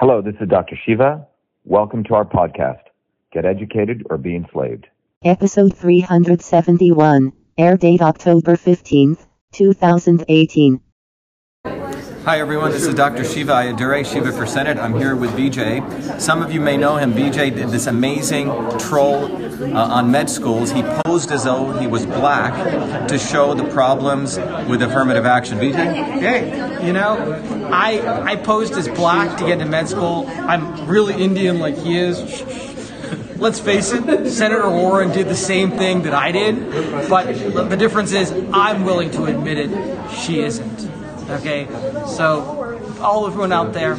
Hello, this is Dr. Shiva. Welcome to our podcast, Get Educated or Be Enslaved. Episode 371, air date October 15th, 2018. Hi everyone, this is Dr. Shiva Ayyadurai, Shiva for Senate. I'm here with Vijay. Some of you may know him. Vijay did this amazing troll uh, on med schools. He posed as though he was black to show the problems with affirmative action. Vijay? Hey, you know, I I posed as black to get into med school. I'm really Indian like he is. Let's face it, Senator Warren did the same thing that I did, but the difference is I'm willing to admit it, she isn't. Okay? So, all everyone out there,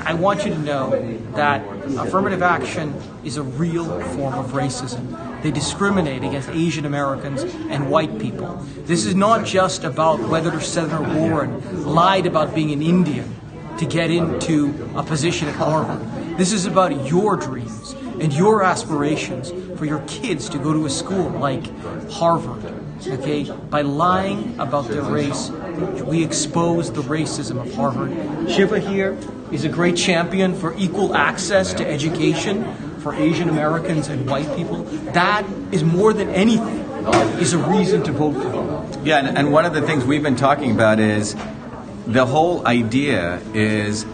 I want you to know that affirmative action is a real form of racism. They discriminate against Asian Americans and white people. This is not just about whether Senator Warren lied about being an Indian to get into a position at Harvard. This is about your dreams and your aspirations for your kids to go to a school like Harvard. Okay? By lying about their race, we expose the racism of Harvard. Shiva here is a great champion for equal access to education for Asian Americans and white people. That is more than anything is a reason to vote for him. Yeah, and, and one of the things we've been talking about is the whole idea is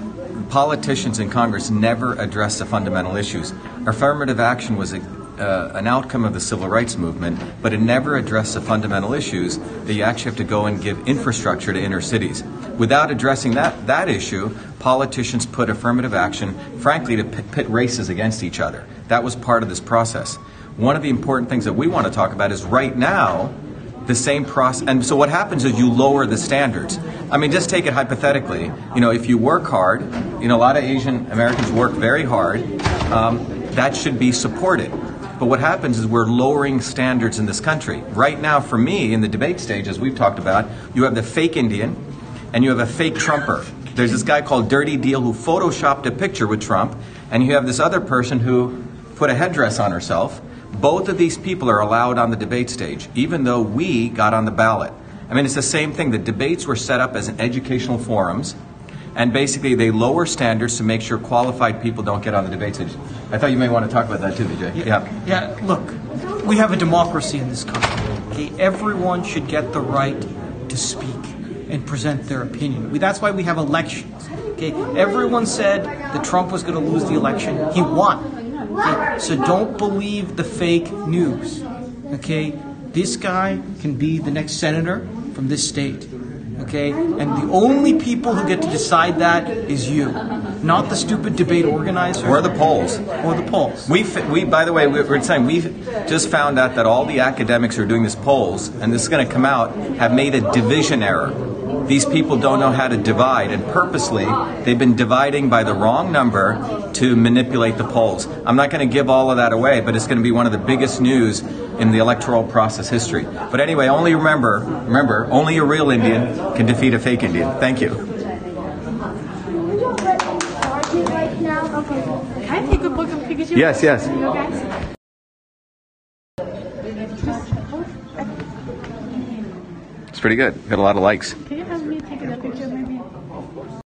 politicians in Congress never address the fundamental issues. Affirmative action was a, uh, an outcome of the civil rights movement, but it never addressed the fundamental issues that you actually have to go and give infrastructure to inner cities. Without addressing that, that issue, politicians put affirmative action, frankly, to pit, races against each other. That was part of this process. One of the important things that we want to talk about is right now, the same process. And so what happens is you lower the standards. I mean, just take it hypothetically. You know, if you work hard, you know, a lot of Asian Americans work very hard. Um, that should be supported. But what happens is we're lowering standards in this country. Right now, for me, in the debate stage, as we've talked about, you have the fake Indian and you have a fake Trumper. There's this guy called Dirty Diehl who photoshopped a picture with Trump, and you have this other person who put a headdress on herself. Both of these people are allowed on the debate stage, even though we got on the ballot. I mean, it's the same thing. The debates were set up as an educational forums, and basically they lower standards to make sure qualified people don't get on the debate stage. I thought you may want to talk about that too, Vijay. Yeah. Yeah, look, we have a democracy in this country. Okay? Everyone should get the right to speak and present their opinion. We, that's why we have elections. Okay? Everyone said that Trump was going to lose the election. He won. Okay? So don't believe the fake news. Okay? This guy can be the next senator from this state. Okay? And the only people who get to decide that is you, not the stupid debate organizer Or the polls. or the polls. We, we, by the way, we we're saying we just found out that all the academics who are doing these polls, and this is going to come out, have made a division error. These people don't know how to divide, and purposely they've been dividing by the wrong number to manipulate the polls. I'm not going to give all of that away, but it's going to be one of the biggest news in the electoral process history. But anyway, only remember, remember, only a real Indian can defeat a fake Indian. Thank you. Can I take a look at Pikachu? Yes, yes. It's pretty good. Got a lot of likes.